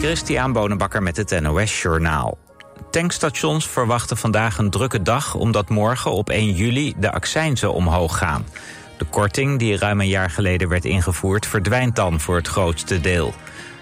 Christian Bonenbakker met het NOS Journaal. Tankstations verwachten vandaag een drukke dag... omdat morgen op 1 juli de accijnzen omhoog gaan. De korting die ruim een jaar geleden werd ingevoerd... verdwijnt dan voor het grootste deel.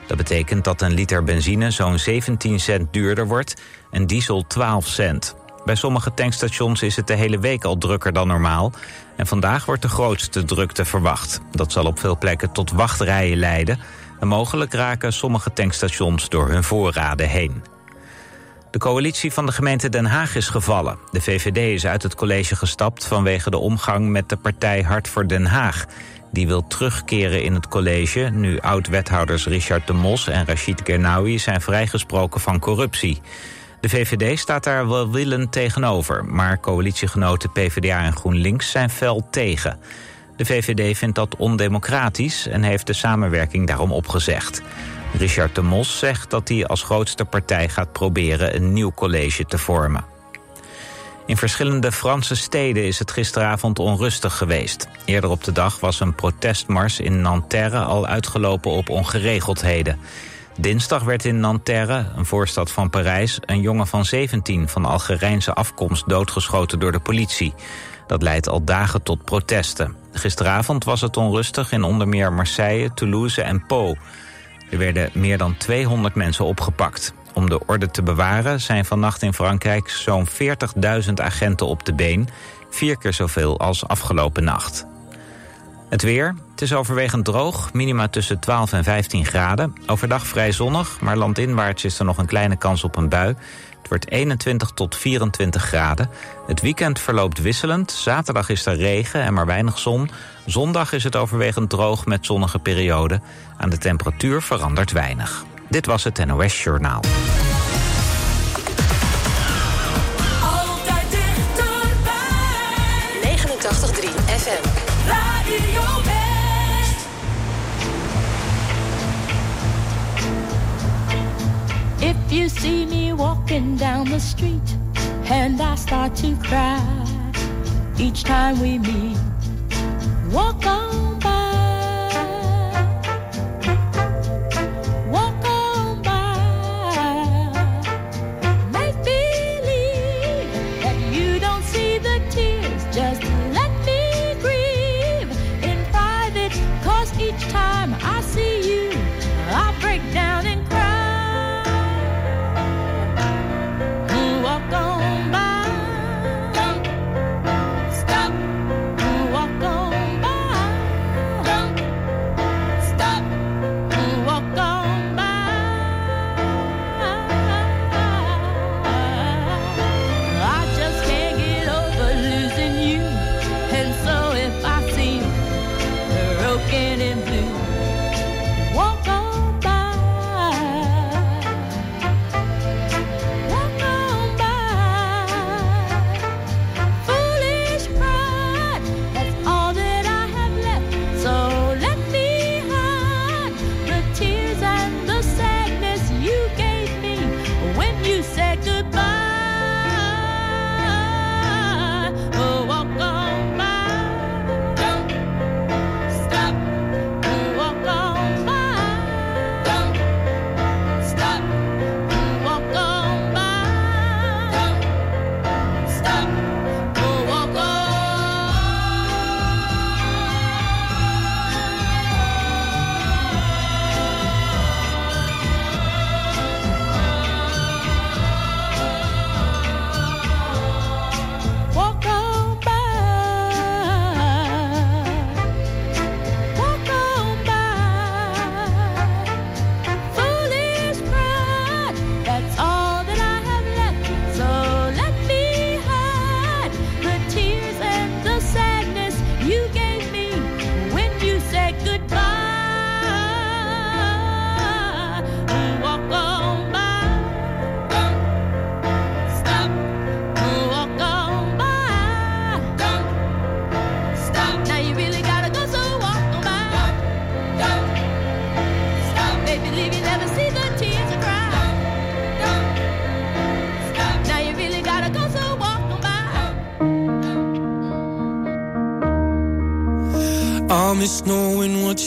Dat betekent dat een liter benzine zo'n 17 cent duurder wordt... en diesel 12 cent. Bij sommige tankstations is het de hele week al drukker dan normaal... en vandaag wordt de grootste drukte verwacht. Dat zal op veel plekken tot wachtrijen leiden... en mogelijk raken sommige tankstations door hun voorraden heen. De coalitie van de gemeente Den Haag is gevallen. De VVD is uit het college gestapt vanwege de omgang met de partij Hart voor Den Haag. Die wil terugkeren in het college nu oud-wethouders Richard de Mos en Rachid Gernawi zijn vrijgesproken van corruptie. De VVD staat daar welwillend tegenover, maar coalitiegenoten PvdA en GroenLinks zijn fel tegen. De VVD vindt dat ondemocratisch en heeft de samenwerking daarom opgezegd. Richard de Mos zegt dat hij als grootste partij gaat proberen een nieuw college te vormen. In verschillende Franse steden is het gisteravond onrustig geweest. Eerder op de dag was een protestmars in Nanterre al uitgelopen op ongeregeldheden. Dinsdag werd in Nanterre, een voorstad van Parijs... een jongen van 17 van Algerijnse afkomst doodgeschoten door de politie. Dat leidt al dagen tot protesten. Gisteravond was het onrustig in onder meer Marseille, Toulouse en Pau. Er werden meer dan 200 mensen opgepakt. Om de orde te bewaren zijn vannacht in Frankrijk zo'n 40.000 agenten op de been. Vier keer zoveel als afgelopen nacht. Het weer. Het is overwegend droog, minima tussen 12 en 15 graden. Overdag vrij zonnig, maar landinwaarts is er nog een kleine kans op een bui. Het wordt 21 tot 24 graden. Het weekend verloopt wisselend. Zaterdag is er regen en maar weinig zon. Zondag is het overwegend droog met zonnige perioden. Aan de temperatuur verandert weinig. Dit was het NOS Journaal. Altijd dichterbij. 89.3 FM. Radio If you see me walking down the street and I start to cry each time we meet, walk on by. Walk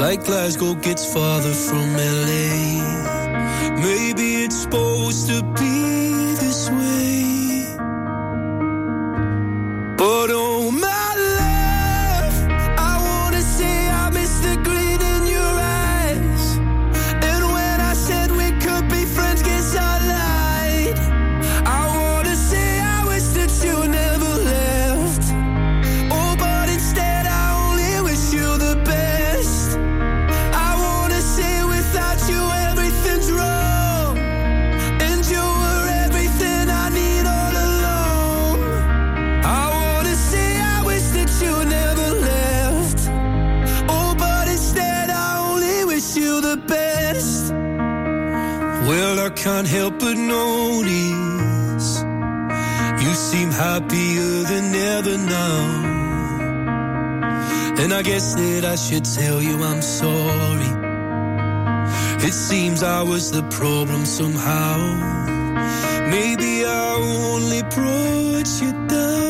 Like Glasgow gets farther from LA. Maybe it's supposed to be I guess that I should tell you I'm sorry. It seems I was the problem somehow. Maybe I only brought you down.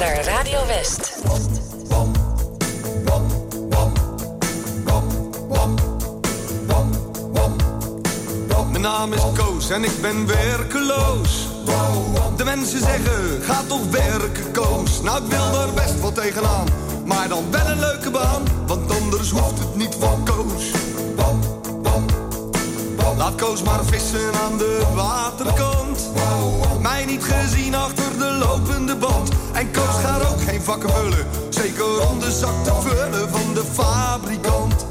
Naar Radio West. Mijn naam is Koos en ik ben werkeloos. De mensen zeggen, ga toch werken Koos. Nou, ik wil er best wel tegenaan. Maar dan wel een leuke baan, want anders hoeft het niet van Koos. Laat Koos maar vissen aan de waterkant. Mij niet gezien achter de lopende band. En Koos gaat ook geen vakken vullen. Zeker om de zak te vullen van de fabrikant.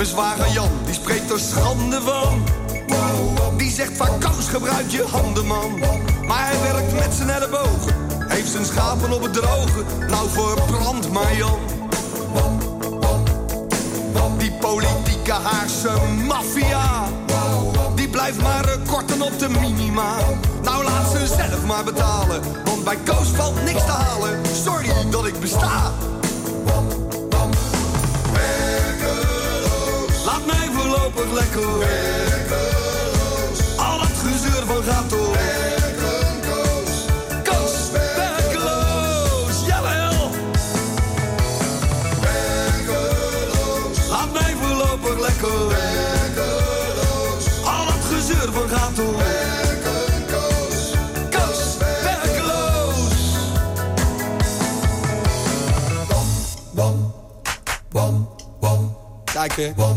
Mijn zwager Jan, die spreekt er schande van. Die zegt van Koos, gebruik je handen, man. Maar hij werkt met zijn ellebogen. Heeft zijn schapen op het droge. Nou verbrand maar Jan. Die politieke Haarse maffia. Die blijft maar eh, korten op de minima. Nou laat ze zelf maar betalen. Want bij Koos valt niks te halen. Sorry dat ik besta. Voorlopig lekker werkeloos. Al het gezeur van gaat.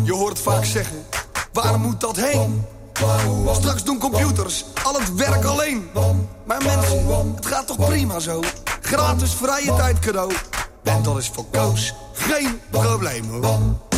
Je hoort vaak zeggen, waar moet dat heen? Straks doen computers al het werk alleen. Maar mensen, het gaat toch prima zo? Gratis vrije tijd cadeau. En dat is voor Koos geen probleem hoor.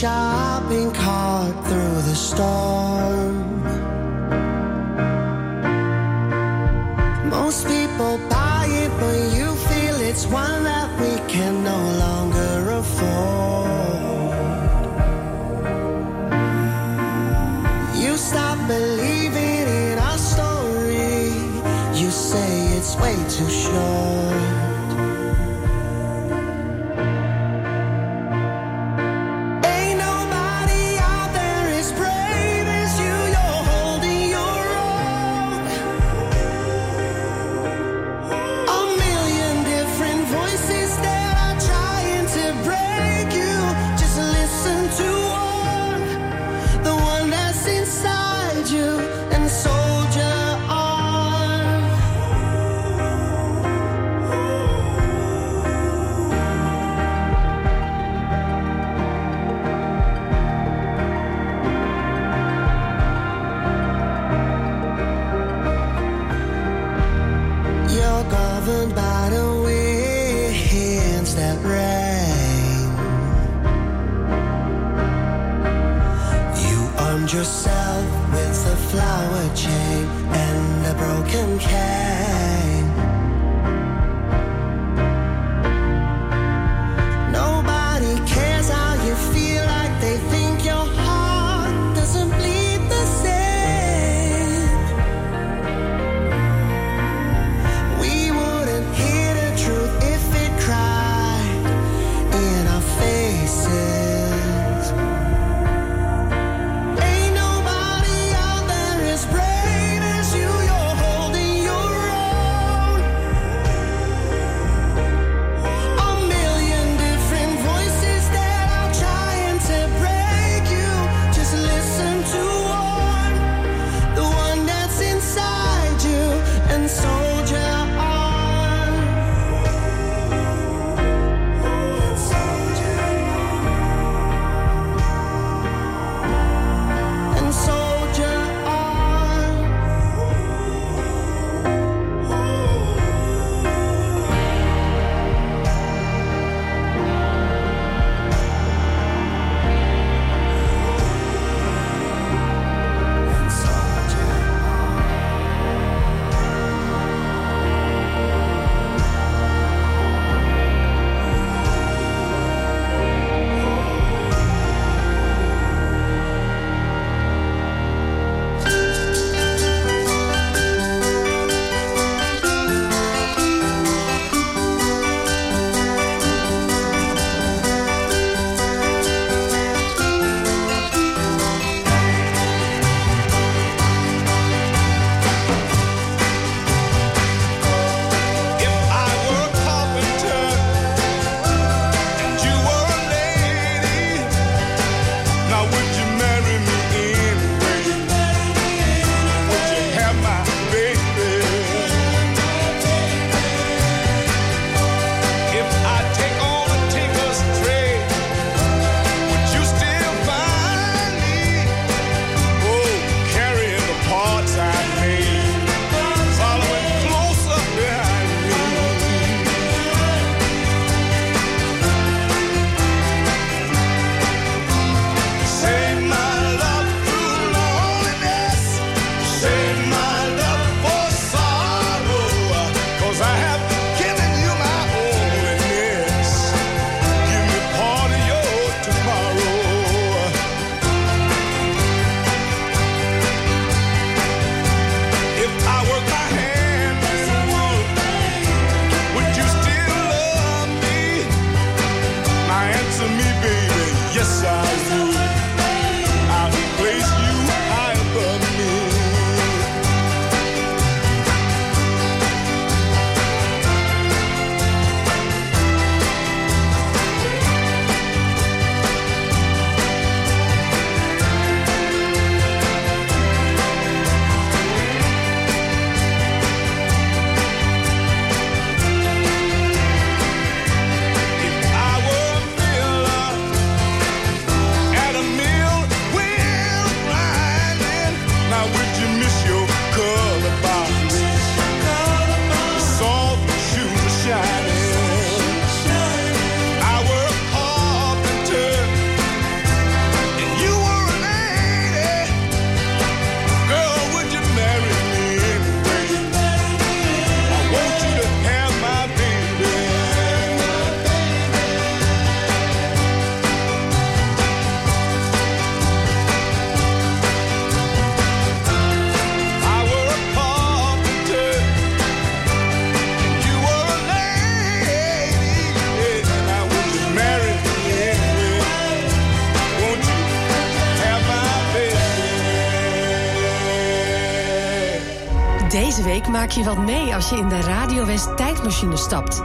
Shopping cart through the storm. maak je wat mee als je in de Radio West tijdmachine stapt.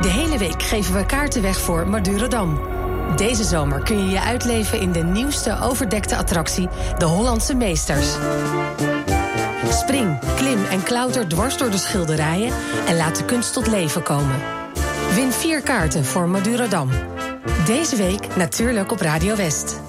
De hele week geven we kaarten weg voor Madurodam. Deze zomer kun je je uitleven in de nieuwste overdekte attractie, de Hollandse Meesters. Spring, klim en klauter dwars door de schilderijen en laat de kunst tot leven komen. Win vier kaarten voor Madurodam. Deze week natuurlijk op Radio West.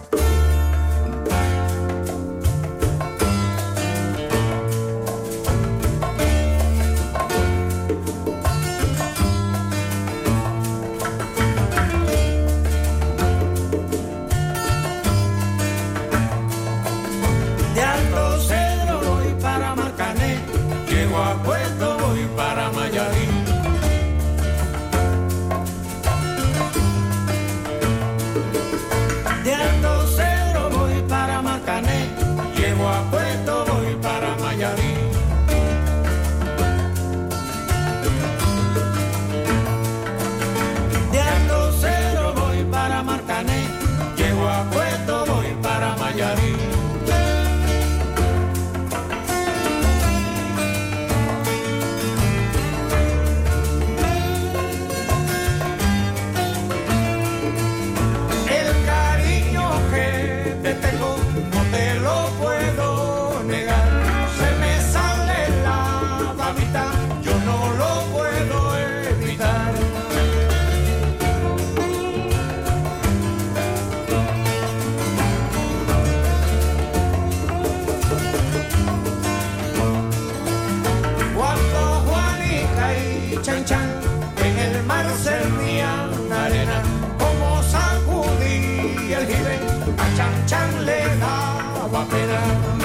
a pena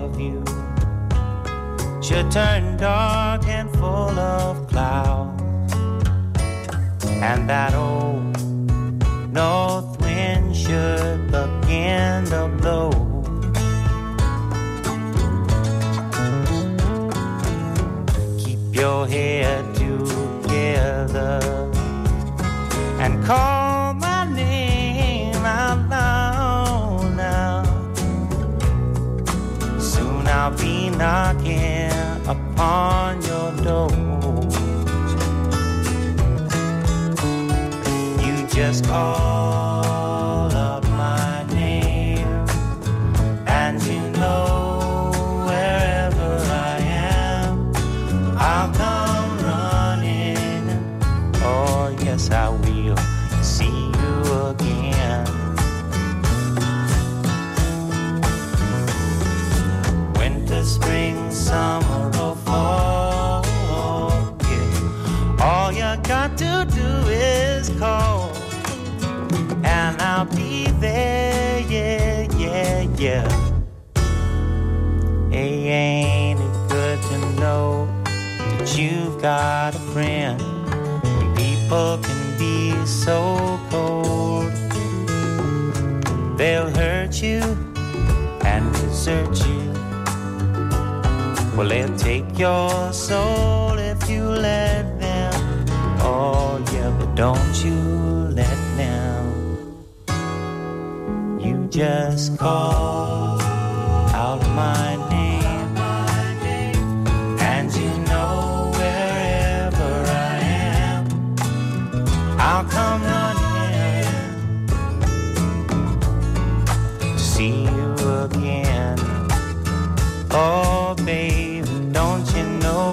should turn dark and full of clouds, and that old north wind should begin to blow. Keep your head together and call my name out loud now. Soon I'll be knocking upon your door. You just call so cold? They'll hurt you and desert you. Well, they'll take your soul if you let them. Oh, yeah, but don't you let them. You just call out my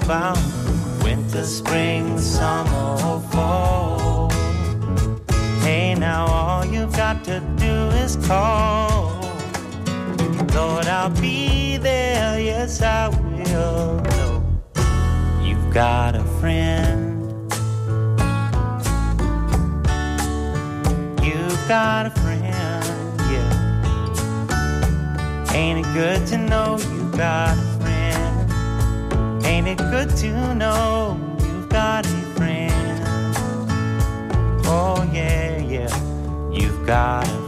about winter, spring, summer, or fall? Hey, now all you've got to do is call. Lord, I'll be there, yes, I will. You've got a friend. You've got a friend, yeah. Ain't it good to know you've got? Ain't it good to know you've got a friend? Oh, yeah, yeah, you've got a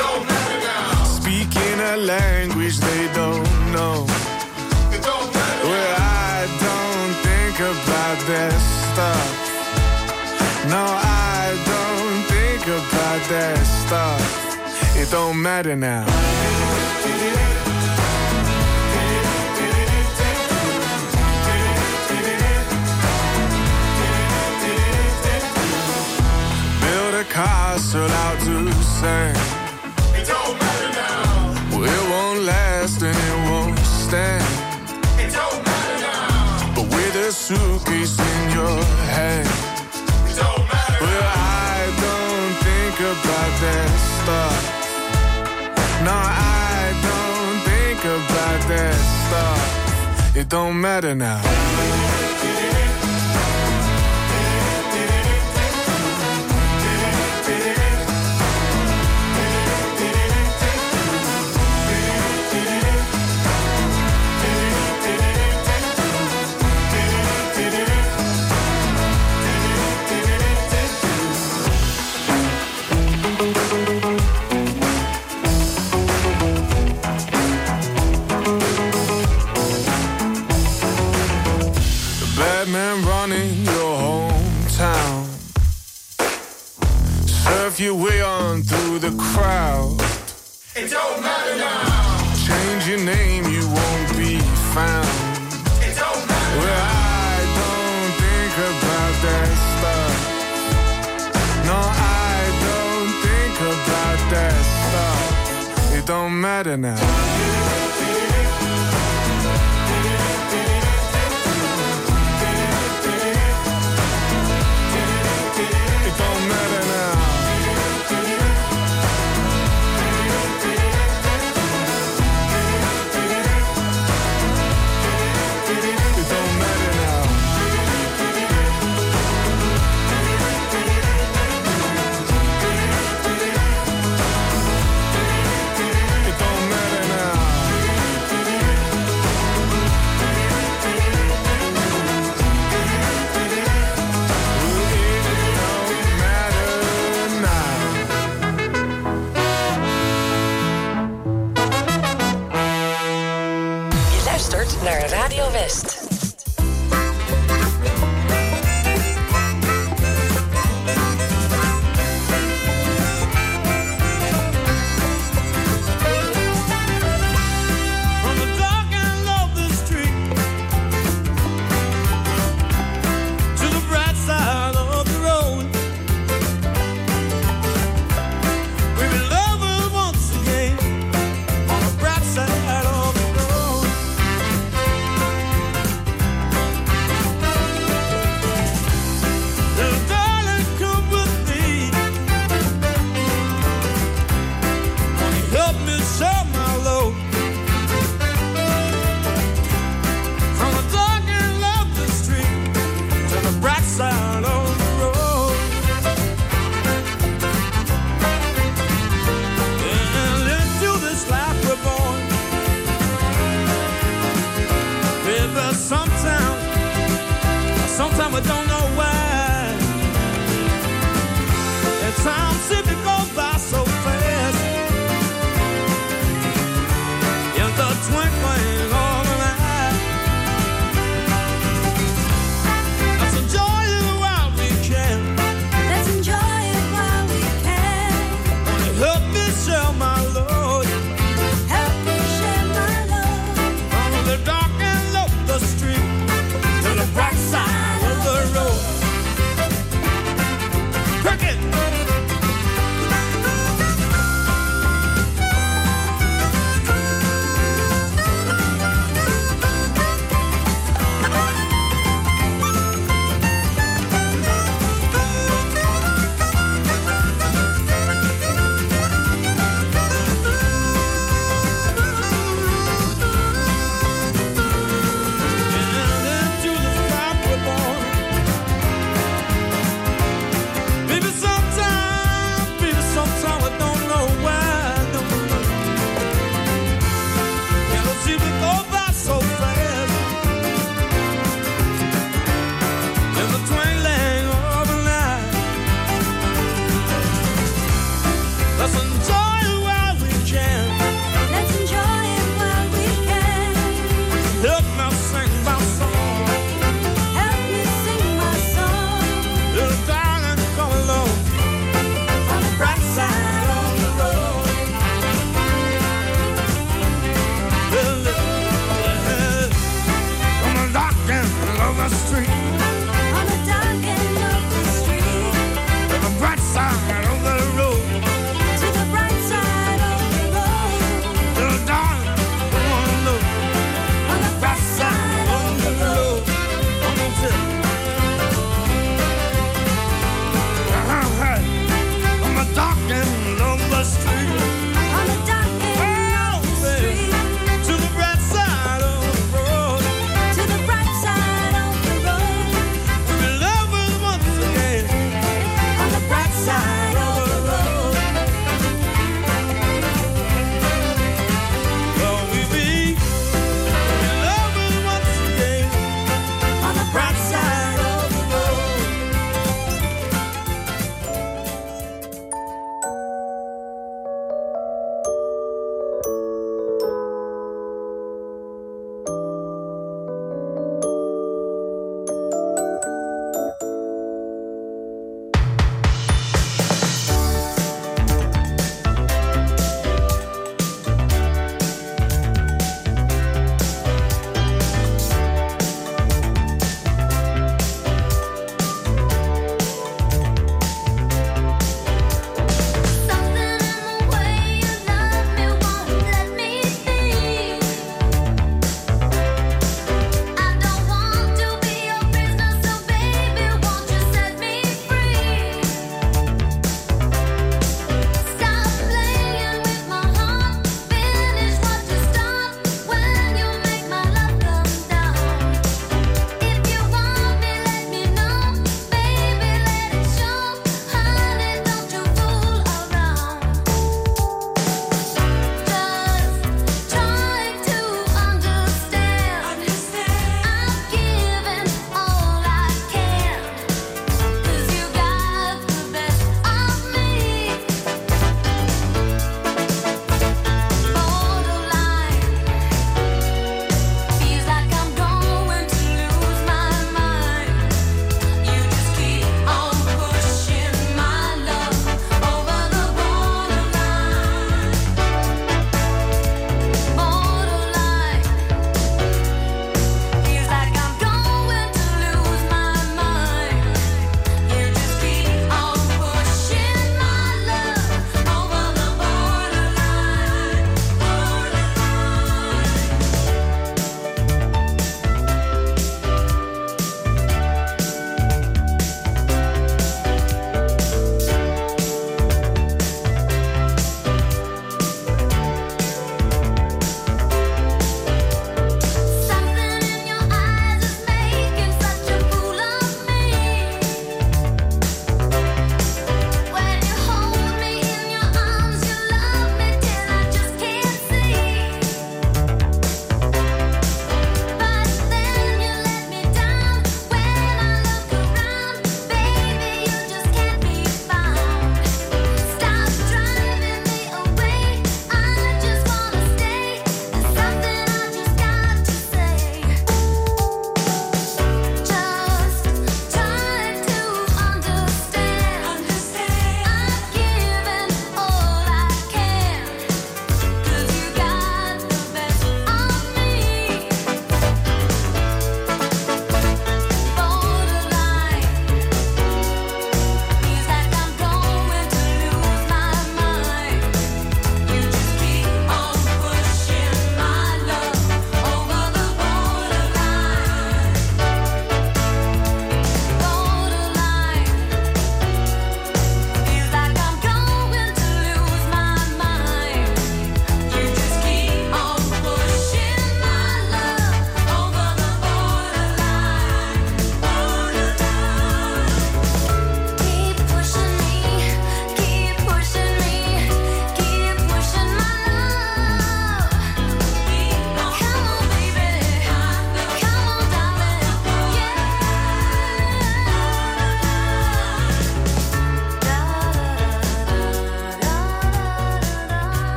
don't matter now. Speaking a language they don't know. It don't matter Well, I don't think about that stuff. No, I don't think about that stuff. It don't matter now. A castle out to sing. It don't matter now. Well, it won't last and it won't stand. It don't matter now. But with a suitcase in your hand. It don't matter Well, I don't think about that stuff. No, I don't think about that stuff. It don't matter now. better now.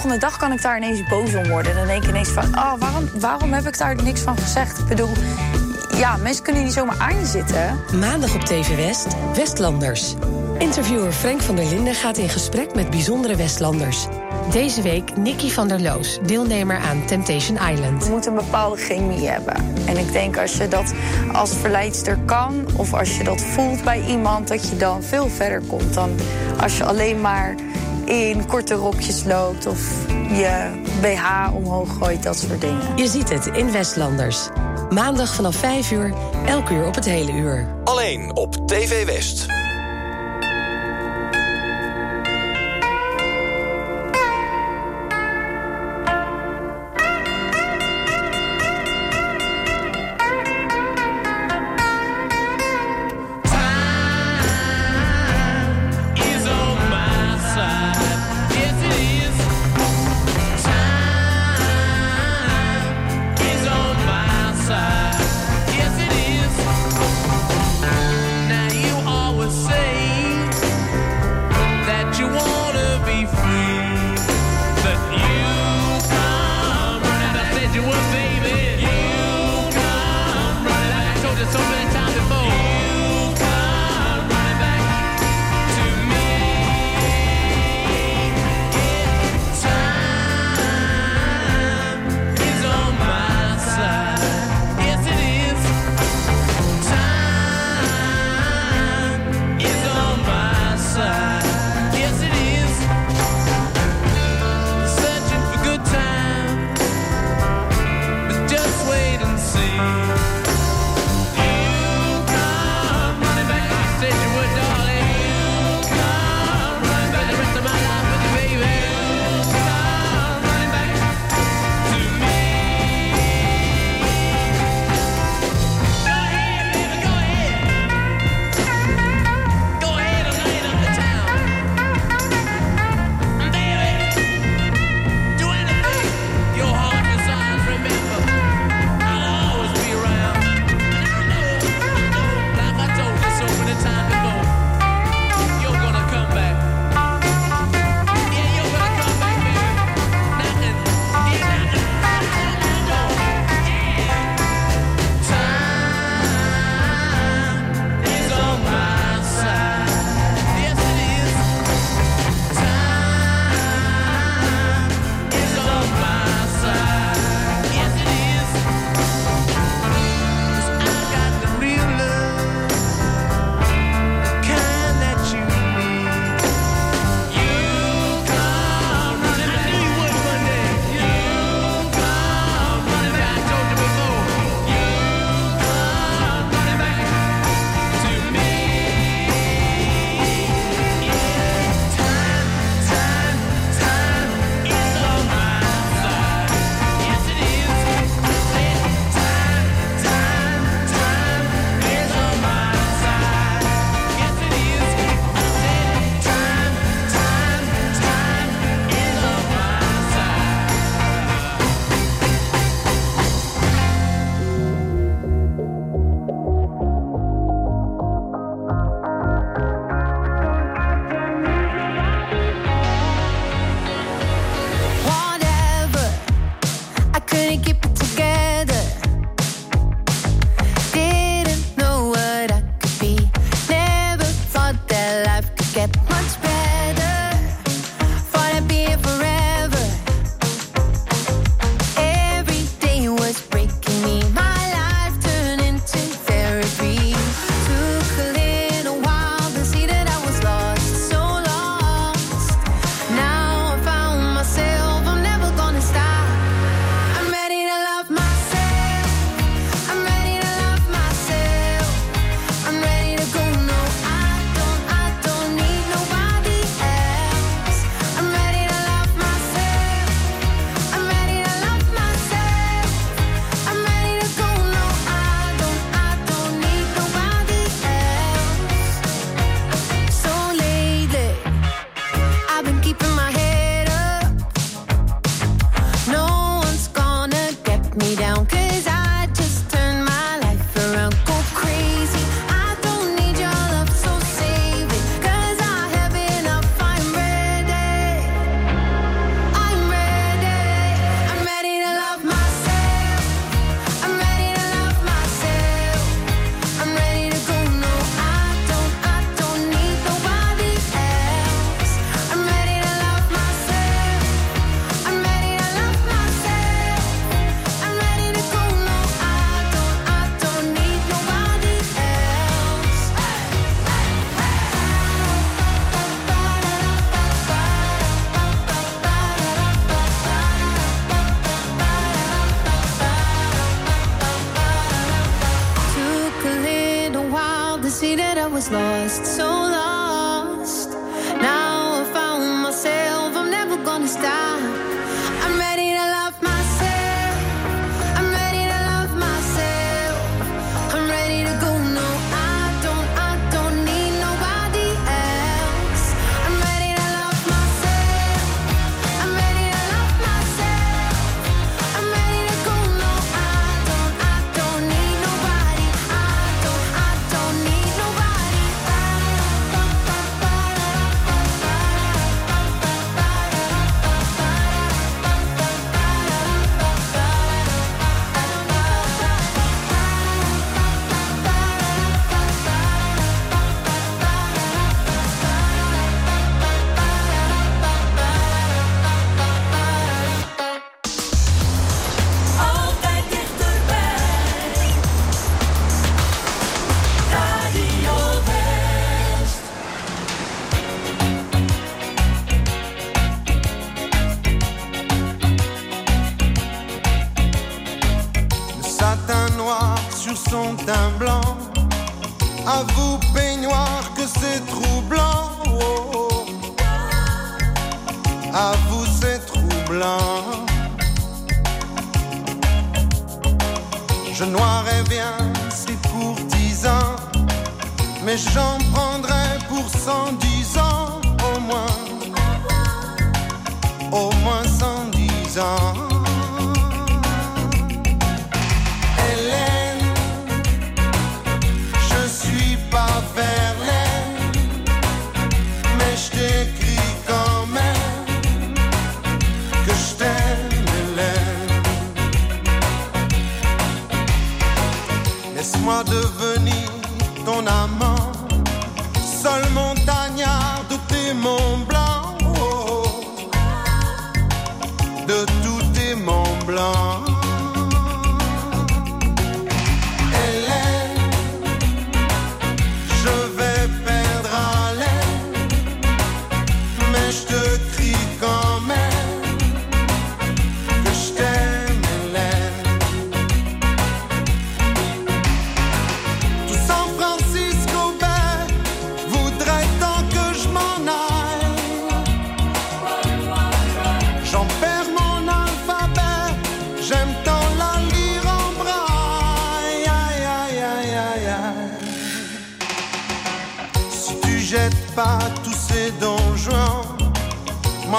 Volgende dag kan ik daar ineens boos om worden. Dan denk ik ineens van, oh, waarom, waarom heb ik daar niks van gezegd? Ik bedoel, ja, mensen kunnen niet zomaar aan je zitten. Maandag op TV West, Westlanders. Interviewer Frank van der Linden gaat in gesprek met bijzondere Westlanders. Deze week Nicky van der Loos, deelnemer aan Temptation Island. Je moet een bepaalde chemie hebben. En ik denk als je dat als verleidster kan... of als je dat voelt bij iemand... dat je dan veel verder komt dan als je alleen maar in korte rokjes loopt... of je BH omhoog gooit, dat soort dingen. Je ziet het in Westlanders. Maandag vanaf 5 uur, elk uur op het hele uur. Alleen op TV West. Be free, son blanc. À vous, peignoir, que c'est troublant. À vous, c'est troublant. Je noirais bien c'est pour dix ans, mais j'en prendrais pour cent dix ans au moins. Au moins cent dix ans. Moi devenir ton amant, seul montagnard oh, oh, oh. de tes monts blancs, de tous tes monts blancs.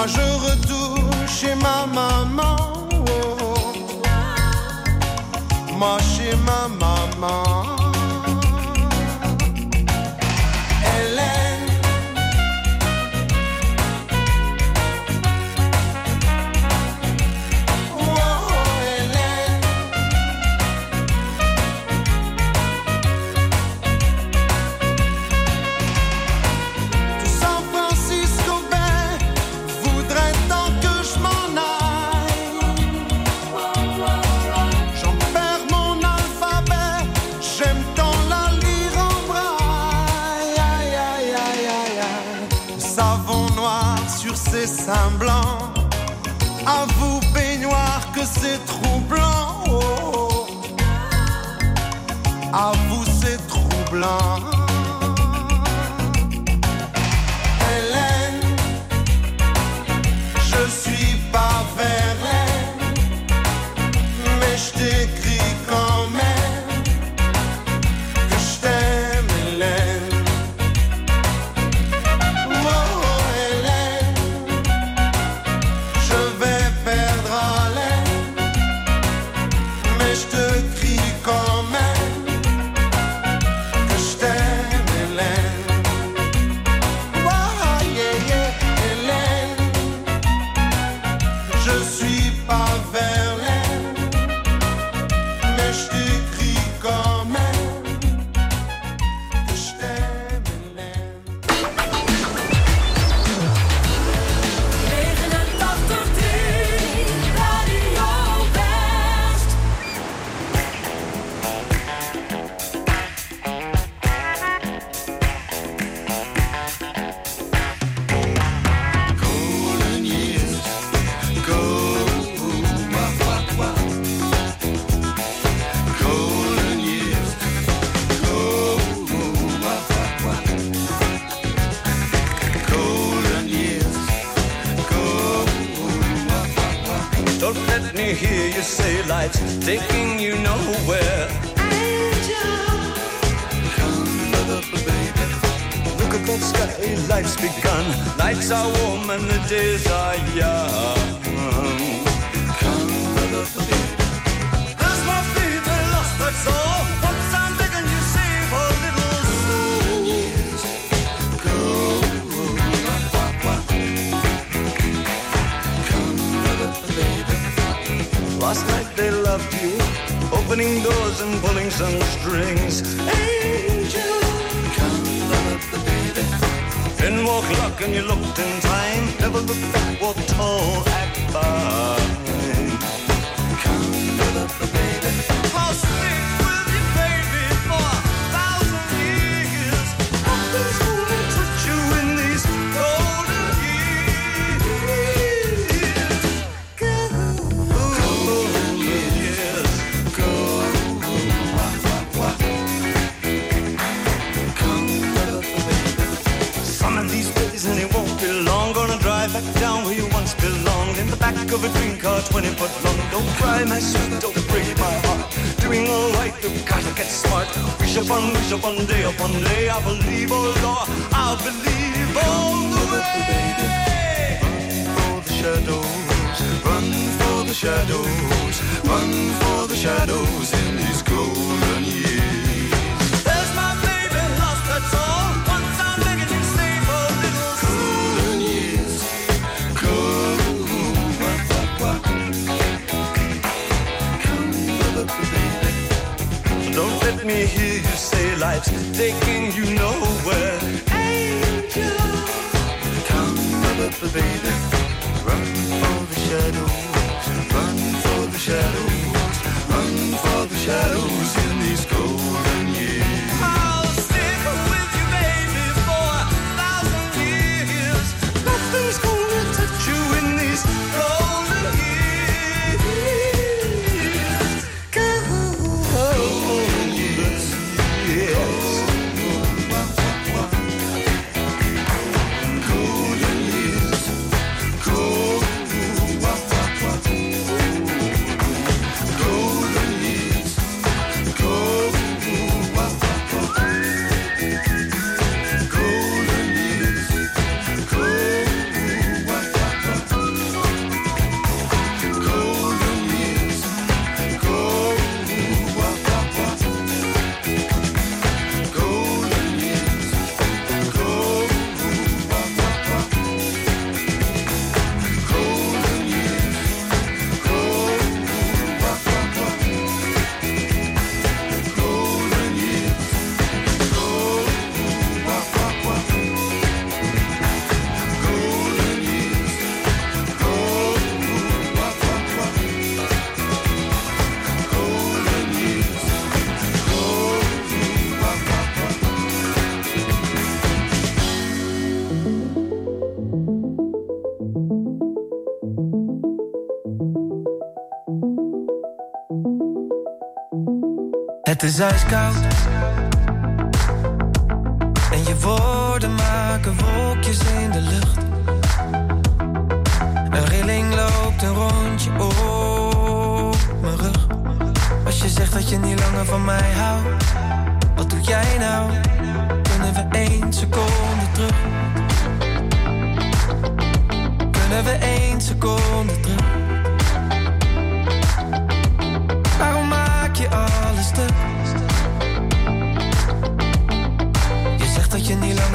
Je retourne chez ma maman. Oh. oh, oh. Moi chez ma maman. Life's taking you nowhere. Look at that sky, life's begun. Nights are warm and the days are young. Loved you, opening doors and pulling some strings. Angel, in walk luck and you looked in time. Never looked back, walked tall, act fine. Of a green car, 20 foot long. Don't cry, my sweet, don't break my heart. Doing alright, you've gotta get smart. Wish upon, wish upon, day upon day. I believe, oh Lord, I believe all the way. Run For the shadows, run for the shadows, run for the shadows in these golden years. Me hear you say life's taking you nowhere. Angel, come, up, baby, run for the shadows, run for the shadows, run for the shadows in these golden is ijskoud. En je woorden maken wolkjes in de lucht. Een rilling loopt een rondje op mijn rug. Als je zegt dat je niet langer van mij houdt, wat doe jij nou? Kunnen we één seconde terug? Kunnen we één seconde terug?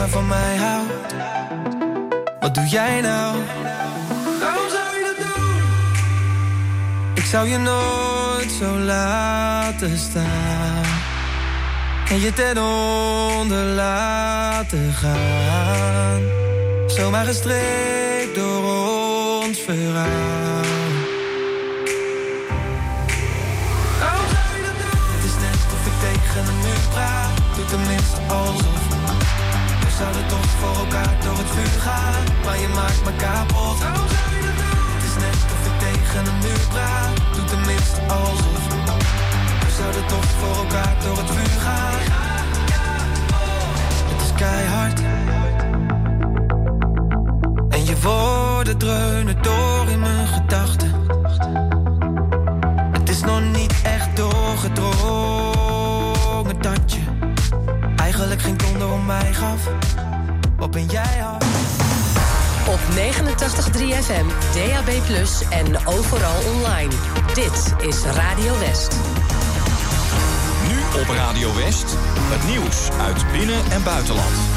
Van mij houdt. Wat doe jij nou? Waarom zou je dat doen? Ik zou je nooit zo laten staan. En je ten onder laten gaan. Zomaar gestreekt door ons verhaal. Waarom zou je dat doen? Het is net of ik tegen een muur praat. Doe tenminste alsof zouden toch voor elkaar door het vuur gaan. Maar je maakt me kapot. Waarom zou je dat doen? Het is net of ik tegen een muur praat. Doe tenminste alsof. We zouden toch voor elkaar door het vuur gaan. Het is keihard. En je woorden dreunen door in mijn gedachten. Het is nog niet echt doorgedrongen geen donder om mij gaf. Wat ben jij hard? Op 89.3 FM, DAB+, en overal online. Dit is Radio West. Nu op Radio West. Het nieuws uit binnen- en buitenland.